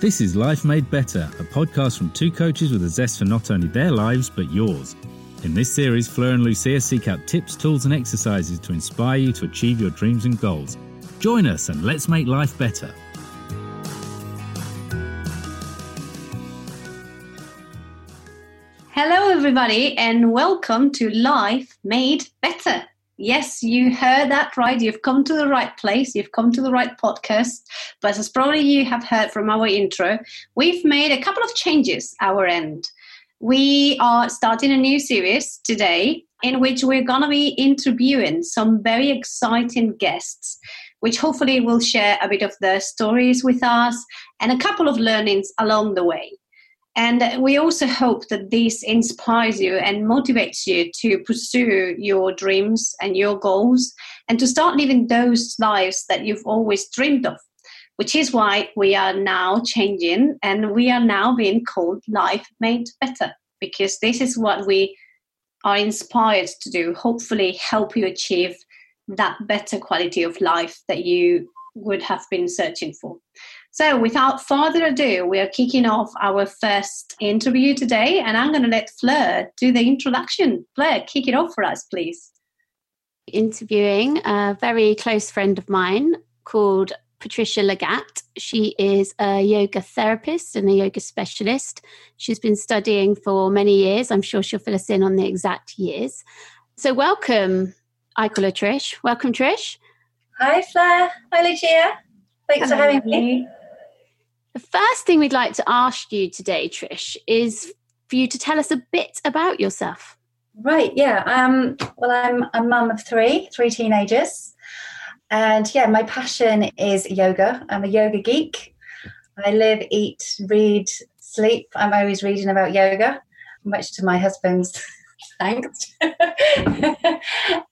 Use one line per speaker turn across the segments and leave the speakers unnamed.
This is Life Made Better, a podcast from two coaches with a zest for not only their lives, but yours. In this series, Fleur and Lucia seek out tips, tools, and exercises to inspire you to achieve your dreams and goals. Join us and let's make life better.
Hello, everybody, and welcome to Life Made Better. Yes, you heard that right. You've come to the right place. You've come to the right podcast. But as probably you have heard from our intro, we've made a couple of changes our end. We are starting a new series today in which we're going to be interviewing some very exciting guests, which hopefully will share a bit of their stories with us and a couple of learnings along the way. And we also hope that this inspires you and motivates you to pursue your dreams and your goals and to start living those lives that you've always dreamed of, which is why we are now changing and we are now being called Life Made Better because this is what we are inspired to do. Hopefully, help you achieve that better quality of life that you would have been searching for. So, without further ado, we are kicking off our first interview today, and I'm going to let Fleur do the introduction. Fleur, kick it off for us, please.
Interviewing a very close friend of mine called Patricia Lagat. She is a yoga therapist and a yoga specialist. She's been studying for many years. I'm sure she'll fill us in on the exact years. So, welcome, I call her Trish. Welcome, Trish.
Hi, Fleur. Hi, Lucia. Thanks Hello. for having me.
The first thing we'd like to ask you today, Trish, is for you to tell us a bit about yourself.
Right, yeah. Um, well, I'm a mum of three, three teenagers. And yeah, my passion is yoga. I'm a yoga geek. I live, eat, read, sleep. I'm always reading about yoga, much to my husband's thanks.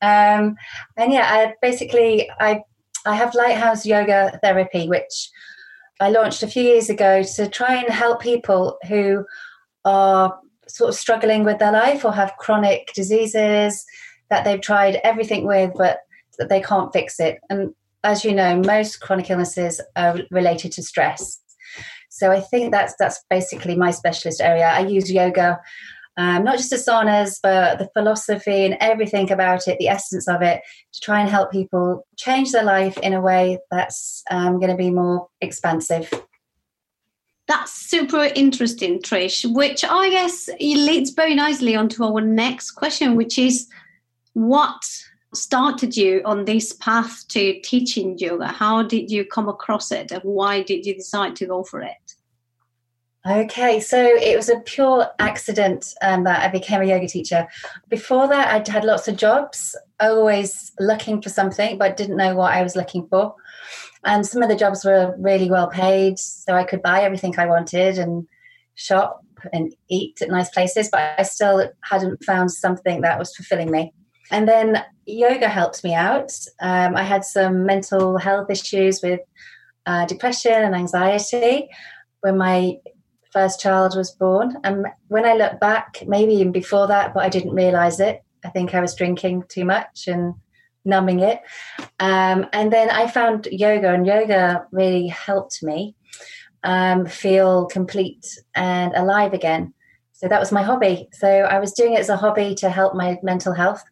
um, and yeah, I basically I I have Lighthouse Yoga Therapy, which I launched a few years ago to try and help people who are sort of struggling with their life or have chronic diseases that they've tried everything with, but that they can't fix it. And as you know, most chronic illnesses are related to stress. So I think that's that's basically my specialist area. I use yoga um, not just the asanas, but the philosophy and everything about it, the essence of it, to try and help people change their life in a way that's um, going to be more expansive.
That's super interesting, Trish, which I guess leads very nicely onto our next question, which is what started you on this path to teaching yoga? How did you come across it and why did you decide to go for it?
Okay, so it was a pure accident um, that I became a yoga teacher. Before that, I'd had lots of jobs, always looking for something, but didn't know what I was looking for. And some of the jobs were really well paid, so I could buy everything I wanted and shop and eat at nice places, but I still hadn't found something that was fulfilling me. And then yoga helped me out. Um, I had some mental health issues with uh, depression and anxiety when my first child was born. And when I look back, maybe even before that, but I didn't realize it. I think I was drinking too much and numbing it. Um, and then I found yoga, and yoga really helped me um, feel complete and alive again. So that was my hobby. So I was doing it as a hobby to help my mental health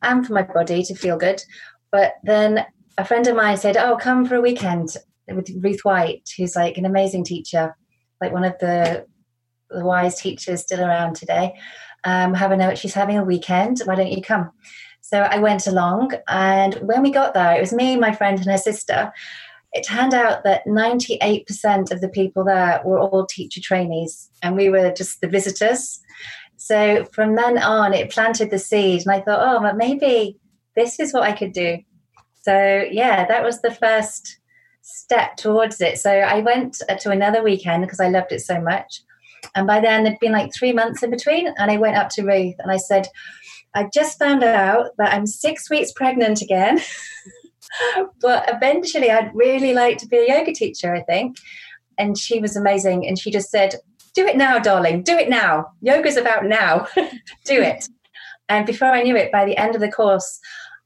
and for my body to feel good. But then a friend of mine said, Oh, come for a weekend with Ruth White, who's like an amazing teacher like one of the the wise teachers still around today. Um, having a she's having a weekend. Why don't you come? So I went along, and when we got there, it was me, my friend, and her sister. It turned out that 98% of the people there were all teacher trainees, and we were just the visitors. So from then on, it planted the seed, and I thought, oh, but maybe this is what I could do. So yeah, that was the first step towards it. So I went uh, to another weekend because I loved it so much. And by then, there'd been like three months in between. And I went up to Ruth and I said, I just found out that I'm six weeks pregnant again. but eventually, I'd really like to be a yoga teacher, I think. And she was amazing. And she just said, Do it now, darling. Do it now. Yoga's about now. Do it. And before I knew it, by the end of the course,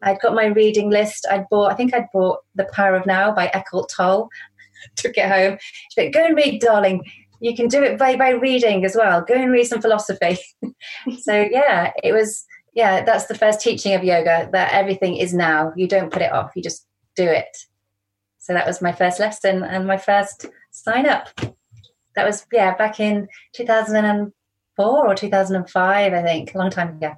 I'd got my reading list. I'd bought, I think I'd bought The Power of Now by Eckhart Tolle. took it home. She went, "Go and read, darling. You can do it by by reading as well. Go and read some philosophy." so yeah, it was yeah. That's the first teaching of yoga that everything is now. You don't put it off. You just do it. So that was my first lesson and my first sign up. That was yeah back in 2004 or 2005, I think, a long time ago.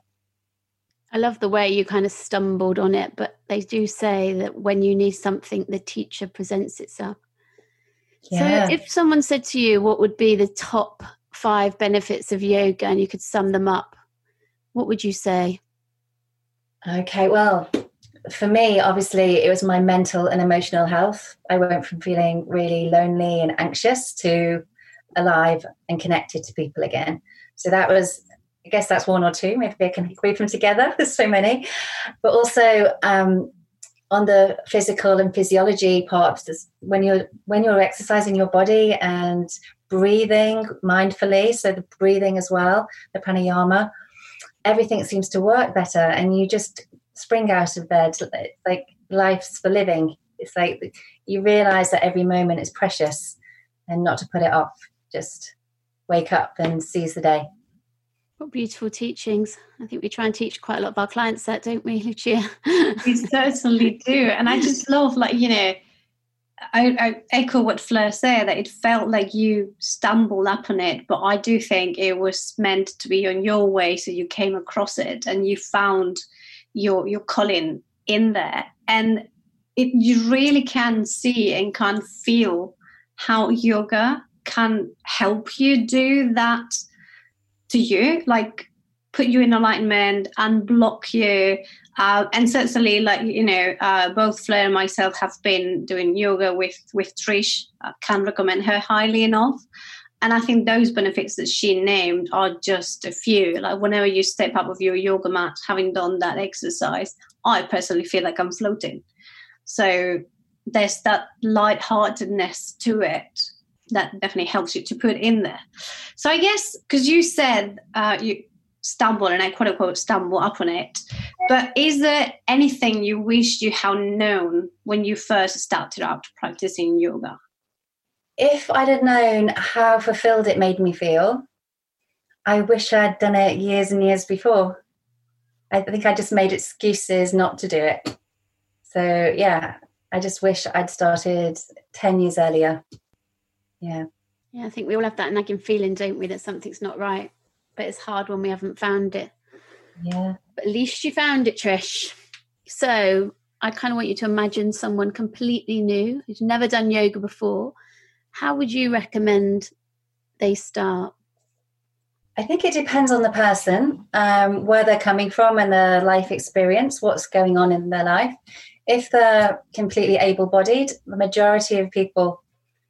I love the way you kind of stumbled on it, but they do say that when you need something, the teacher presents itself. Yeah. So, if someone said to you, what would be the top five benefits of yoga and you could sum them up, what would you say?
Okay, well, for me, obviously, it was my mental and emotional health. I went from feeling really lonely and anxious to alive and connected to people again. So that was I guess that's one or two. Maybe I can group them together. There's so many. But also um, on the physical and physiology parts, when you're when you're exercising your body and breathing mindfully, so the breathing as well, the pranayama, everything seems to work better, and you just spring out of bed like life's for living. It's like you realize that every moment is precious, and not to put it off. Just wake up and seize the day.
What beautiful teachings. I think we try and teach quite a lot of our clients that, don't we, Lucia?
we certainly do. And I just love, like, you know, I, I, echo what Fleur said that it felt like you stumbled upon it, but I do think it was meant to be on your way. So you came across it and you found your your calling in there. And it you really can see and can feel how yoga can help you do that to you, like put you in alignment, unblock you. Uh, and certainly, like you know, uh, both Fleur and myself have been doing yoga with with Trish. I can recommend her highly enough. And I think those benefits that she named are just a few. Like whenever you step up of your yoga mat, having done that exercise, I personally feel like I'm floating. So there's that lightheartedness to it that definitely helps you to put in there. So I guess because you said uh, you stumble and I quote unquote stumble upon it, but is there anything you wish you had known when you first started out practicing yoga?
If I'd have known how fulfilled it made me feel, I wish I'd done it years and years before. I think I just made excuses not to do it. So yeah, I just wish I'd started 10 years earlier yeah.
Yeah i think we all have that nagging feeling don't we that something's not right but it's hard when we haven't found it.
Yeah.
But at least you found it trish. So i kind of want you to imagine someone completely new who's never done yoga before. How would you recommend they start?
I think it depends on the person, um, where they're coming from and their life experience, what's going on in their life. If they're completely able bodied, the majority of people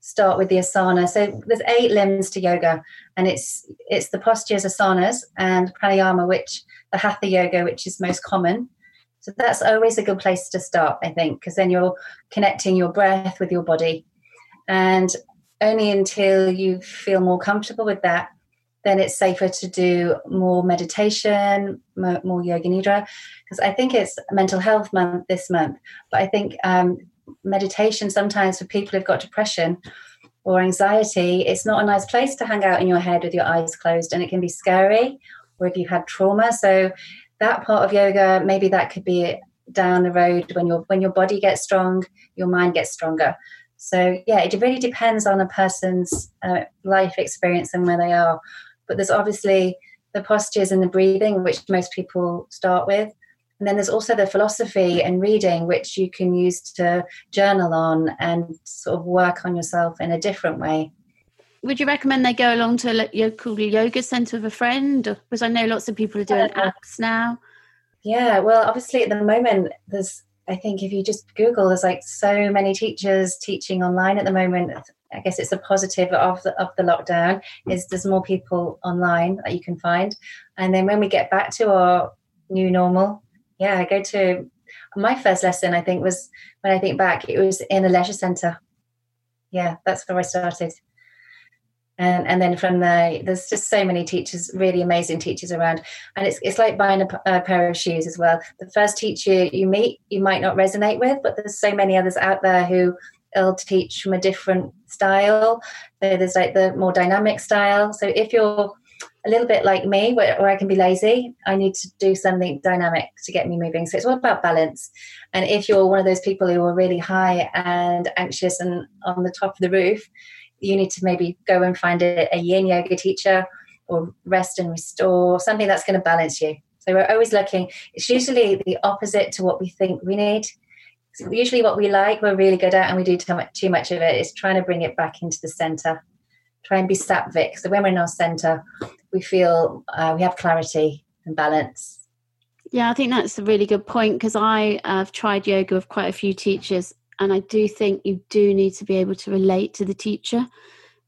start with the asana. So there's eight limbs to yoga, and it's it's the postures asanas and pranayama, which the hatha yoga, which is most common. So that's always a good place to start, I think, because then you're connecting your breath with your body, and only until you feel more comfortable with that, then it's safer to do more meditation, more, more yoga nidra, because I think it's mental health month this month. But I think um, meditation sometimes for people who've got depression or anxiety, it's not a nice place to hang out in your head with your eyes closed and it can be scary or if you've had trauma. So that part of yoga, maybe that could be down the road when your when your body gets strong, your mind gets stronger. So yeah, it really depends on a person's uh, life experience and where they are. But there's obviously the postures and the breathing, which most people start with. And then there's also the philosophy and reading, which you can use to journal on and sort of work on yourself in a different way.
Would you recommend they go along to a local yoga center with a friend? Because I know lots of people are doing yeah. apps now.
Yeah, well, obviously at the moment, there's, I think if you just Google, there's like so many teachers teaching online at the moment. I guess it's a positive of the, of the lockdown is there's more people online that you can find. And then when we get back to our new normal, yeah, I go to my first lesson. I think was when I think back, it was in a leisure centre. Yeah, that's where I started. And, and then from there, there's just so many teachers, really amazing teachers around. And it's, it's like buying a, a pair of shoes as well. The first teacher you meet, you might not resonate with, but there's so many others out there who it'll teach from a different style. So there's like the more dynamic style. So if you're a little bit like me, where, where I can be lazy, I need to do something dynamic to get me moving. So it's all about balance. And if you're one of those people who are really high and anxious and on the top of the roof, you need to maybe go and find a, a yin yoga teacher or rest and restore, something that's going to balance you. So we're always looking, it's usually the opposite to what we think we need. So usually, what we like, we're really good at, and we do too much, too much of it, is trying to bring it back into the center. Try and be sattvic. So when we're in our center, we feel uh, we have clarity and balance.
Yeah, I think that's a really good point because I have tried yoga with quite a few teachers, and I do think you do need to be able to relate to the teacher.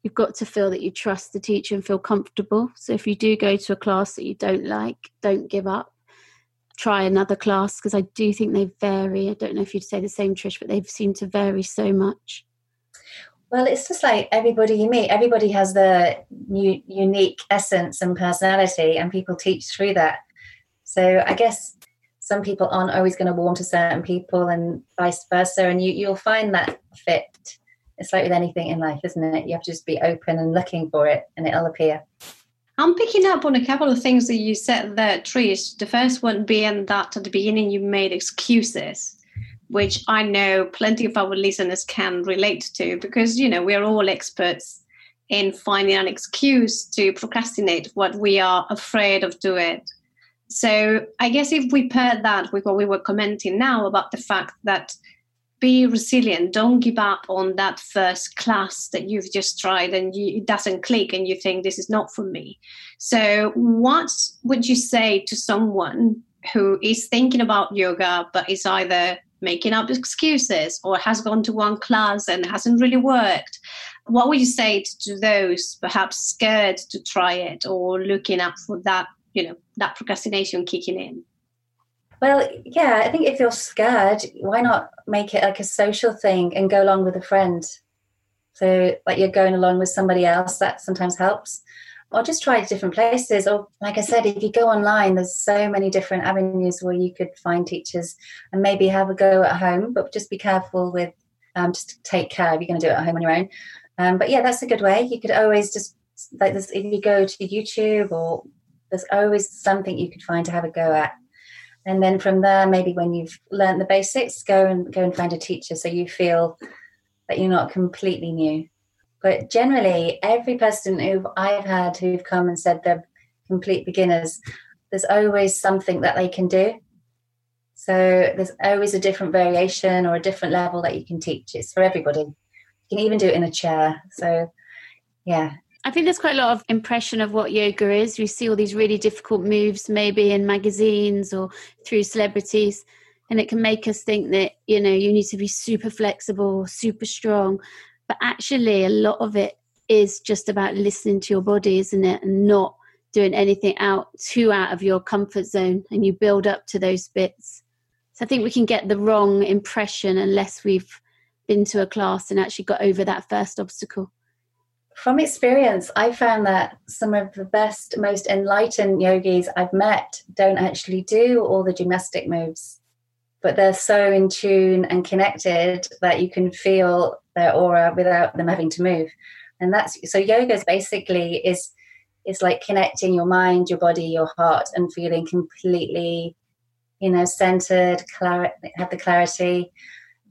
You've got to feel that you trust the teacher and feel comfortable. So if you do go to a class that you don't like, don't give up. Try another class because I do think they vary. I don't know if you'd say the same, Trish, but they seem to vary so much.
Well, it's just like everybody you meet, everybody has their new, unique essence and personality, and people teach through that. So I guess some people aren't always going to warm to certain people, and vice versa. And you, you'll find that fit. It's like with anything in life, isn't it? You have to just be open and looking for it, and it'll appear.
I'm picking up on a couple of things that you said there, Trish. The first one being that at the beginning you made excuses which I know plenty of our listeners can relate to because, you know, we're all experts in finding an excuse to procrastinate what we are afraid of doing. So I guess if we pair that with what we were commenting now about the fact that be resilient, don't give up on that first class that you've just tried and you, it doesn't click and you think this is not for me. So what would you say to someone who is thinking about yoga but is either making up excuses or has gone to one class and hasn't really worked what would you say to those perhaps scared to try it or looking out for that you know that procrastination kicking in?
Well yeah i think if you're scared why not make it like a social thing and go along with a friend? So like you're going along with somebody else that sometimes helps or just try different places. Or, like I said, if you go online, there's so many different avenues where you could find teachers and maybe have a go at home, but just be careful with um, just take care if you're going to do it at home on your own. Um, but yeah, that's a good way. You could always just like this if you go to YouTube or there's always something you could find to have a go at. And then from there, maybe when you've learned the basics, go and go and find a teacher so you feel that you're not completely new. But generally, every person who I've had who've come and said they're complete beginners, there's always something that they can do. So there's always a different variation or a different level that you can teach. It's for everybody. You can even do it in a chair. So, yeah.
I think there's quite a lot of impression of what yoga is. We see all these really difficult moves, maybe in magazines or through celebrities, and it can make us think that you know you need to be super flexible, super strong. But actually, a lot of it is just about listening to your body, isn't it? And not doing anything out too out of your comfort zone and you build up to those bits. So I think we can get the wrong impression unless we've been to a class and actually got over that first obstacle.
From experience, I found that some of the best, most enlightened yogis I've met don't actually do all the gymnastic moves, but they're so in tune and connected that you can feel their aura without them having to move. And that's so yoga is basically is is like connecting your mind, your body, your heart, and feeling completely, you know, centered, clar- have the clarity.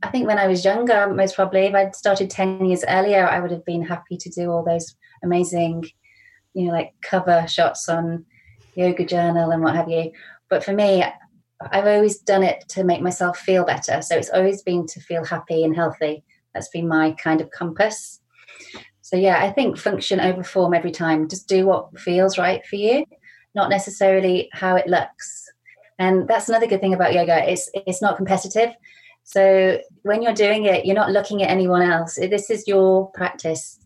I think when I was younger, most probably, if I'd started 10 years earlier, I would have been happy to do all those amazing, you know, like cover shots on Yoga Journal and what have you. But for me, I've always done it to make myself feel better. So it's always been to feel happy and healthy. That's been my kind of compass. So yeah, I think function over form every time. Just do what feels right for you, not necessarily how it looks. And that's another good thing about yoga. It's it's not competitive. So when you're doing it, you're not looking at anyone else. This is your practice.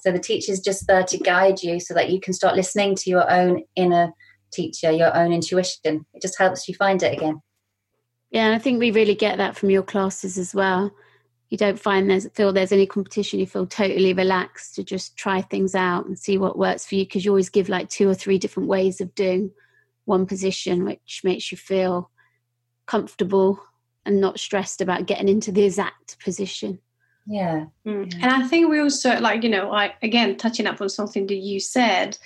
So the teacher's just there to guide you so that you can start listening to your own inner teacher, your own intuition. It just helps you find it again.
Yeah, I think we really get that from your classes as well you don't find there's feel there's any competition you feel totally relaxed to just try things out and see what works for you because you always give like two or three different ways of doing one position which makes you feel comfortable and not stressed about getting into the exact position
yeah.
Mm. and i think we also like you know like again touching up on something that you said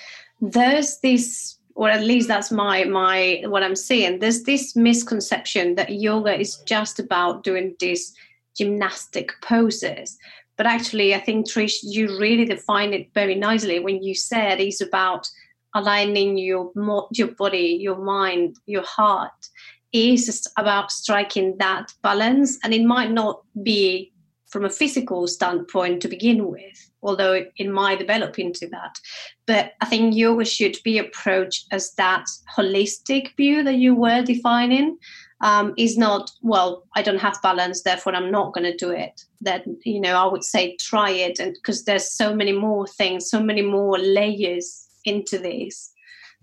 there's this or at least that's my my what i'm seeing there's this misconception that yoga is just about doing these gymnastic poses but actually i think trish you really define it very nicely when you said it's about aligning your your body your mind your heart It's about striking that balance and it might not be from a physical standpoint to begin with, although it, it might develop into that. But I think yoga should be approached as that holistic view that you were defining. Um, is not well i don't have balance therefore i'm not going to do it that you know i would say try it and because there's so many more things so many more layers into this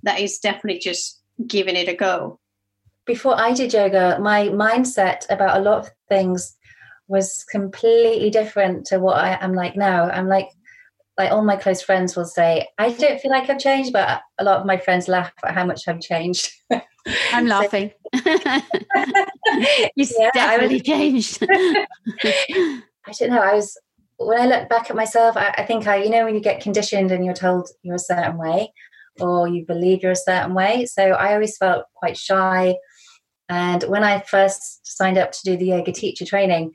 that is definitely just giving it a go
before i did yoga my mindset about a lot of things was completely different to what I am like now. I'm like, like all my close friends will say, I don't feel like I've changed, but a lot of my friends laugh at how much I've changed.
I'm laughing. you yeah, definitely was, changed.
I don't know. I was when I look back at myself, I, I think I, you know, when you get conditioned and you're told you're a certain way, or you believe you're a certain way. So I always felt quite shy. And when I first signed up to do the yoga teacher training,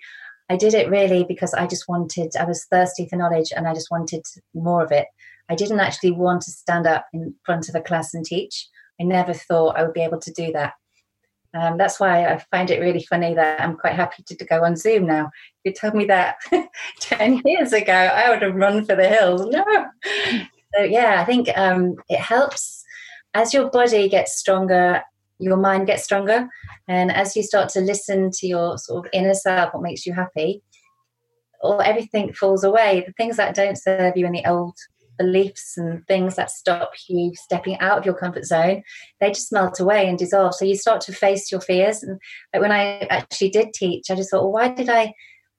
I did it really because I just wanted, I was thirsty for knowledge and I just wanted more of it. I didn't actually want to stand up in front of a class and teach. I never thought I would be able to do that. Um, that's why I find it really funny that I'm quite happy to, to go on Zoom now. If you told me that 10 years ago, I would have run for the hills. No. So, yeah, I think um, it helps as your body gets stronger your mind gets stronger. And as you start to listen to your sort of inner self, what makes you happy, or everything falls away. The things that don't serve you in the old beliefs and things that stop you stepping out of your comfort zone, they just melt away and dissolve. So you start to face your fears. And when I actually did teach, I just thought, well, why did I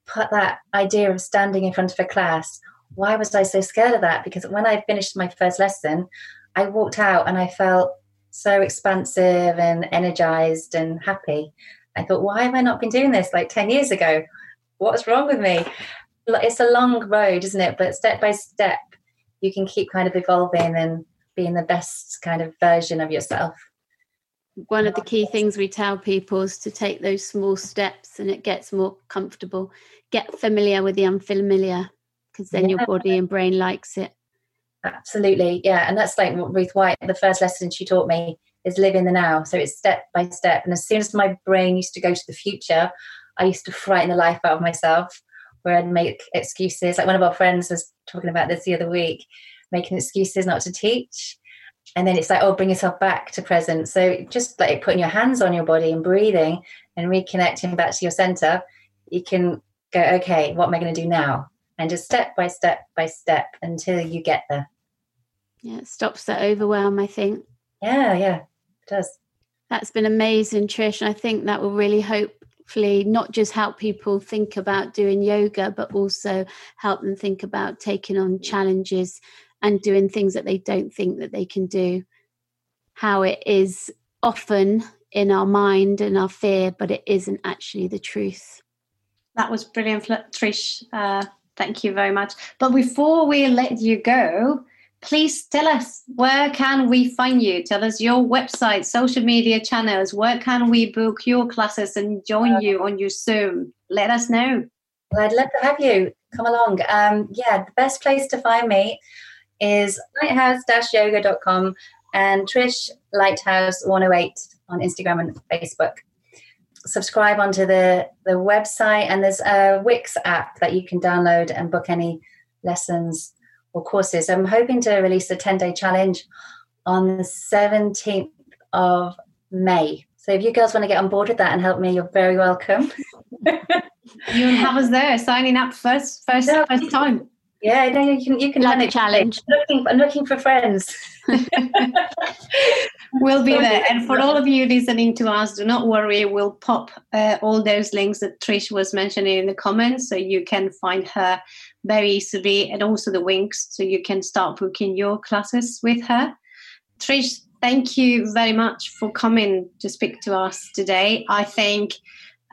put that idea of standing in front of a class? Why was I so scared of that? Because when I finished my first lesson, I walked out and I felt so expansive and energized and happy. I thought, why have I not been doing this like 10 years ago? What's wrong with me? It's a long road, isn't it? But step by step, you can keep kind of evolving and being the best kind of version of yourself.
One of the key things we tell people is to take those small steps and it gets more comfortable. Get familiar with the unfamiliar because then yeah. your body and brain likes it.
Absolutely, yeah, and that's like Ruth White. The first lesson she taught me is live in the now. So it's step by step. And as soon as my brain used to go to the future, I used to frighten the life out of myself, where I'd make excuses. Like one of our friends was talking about this the other week, making excuses not to teach. And then it's like, oh, bring yourself back to present. So just like putting your hands on your body and breathing and reconnecting back to your center, you can go, okay, what am I going to do now? And just step by step by step until you get there.
Yeah, it stops the overwhelm, I think.
Yeah, yeah, it does.
That's been amazing, Trish. And I think that will really hopefully not just help people think about doing yoga, but also help them think about taking on challenges and doing things that they don't think that they can do. How it is often in our mind and our fear, but it isn't actually the truth.
That was brilliant, Trish. Uh, thank you very much. But before we let you go, please tell us where can we find you? Tell us your website social media channels. Where can we book your classes and join you on your zoom? Let us know.
Well, i'd love to have you. Come along. Um, yeah the best place to find me is lighthouse-yoga.com and trish lighthouse 108 on instagram and facebook. Subscribe onto the the website and there's a wix app that you can download and book any lessons or courses. I'm hoping to release a 10 day challenge on the 17th of May. So if you girls want to get on board with that and help me, you're very welcome.
you have us there signing up first first no, first time.
Yeah, no, you can you can
like a challenge.
I'm looking, I'm looking for friends.
we'll be there. And for all of you listening to us, do not worry. We'll pop uh, all those links that Trish was mentioning in the comments, so you can find her very easily, and also the links, so you can start booking your classes with her. Trish, thank you very much for coming to speak to us today. I think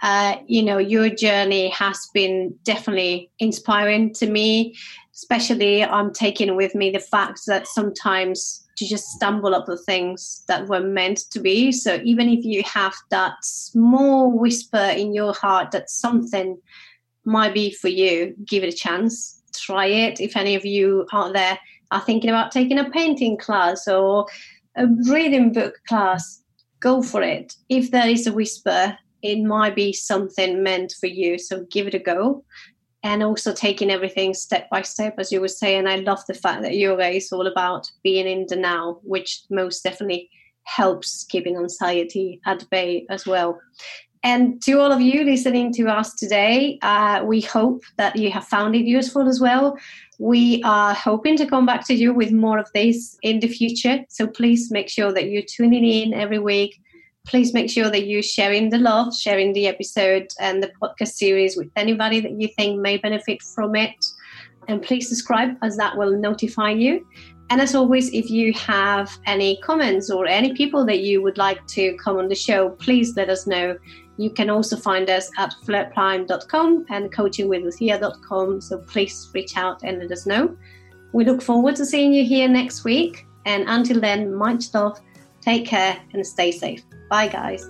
Uh, you know, your journey has been definitely inspiring to me. Especially, I'm taking with me the fact that sometimes you just stumble up the things that were meant to be. So even if you have that small whisper in your heart that something might be for you, give it a chance. Try it. If any of you out there are thinking about taking a painting class or a reading book class, go for it. If there is a whisper, it might be something meant for you. So give it a go. And also taking everything step by step, as you were saying. I love the fact that yoga is all about being in the now, which most definitely helps keeping anxiety at bay as well. And to all of you listening to us today, uh, we hope that you have found it useful as well. We are hoping to come back to you with more of this in the future. So please make sure that you're tuning in every week. Please make sure that you're sharing the love, sharing the episode and the podcast series with anybody that you think may benefit from it. And please subscribe, as that will notify you. And as always, if you have any comments or any people that you would like to come on the show, please let us know. You can also find us at flirtprime.com and coachingwithlucia.com. So please reach out and let us know. We look forward to seeing you here next week. And until then, much love, take care, and stay safe. Bye, guys.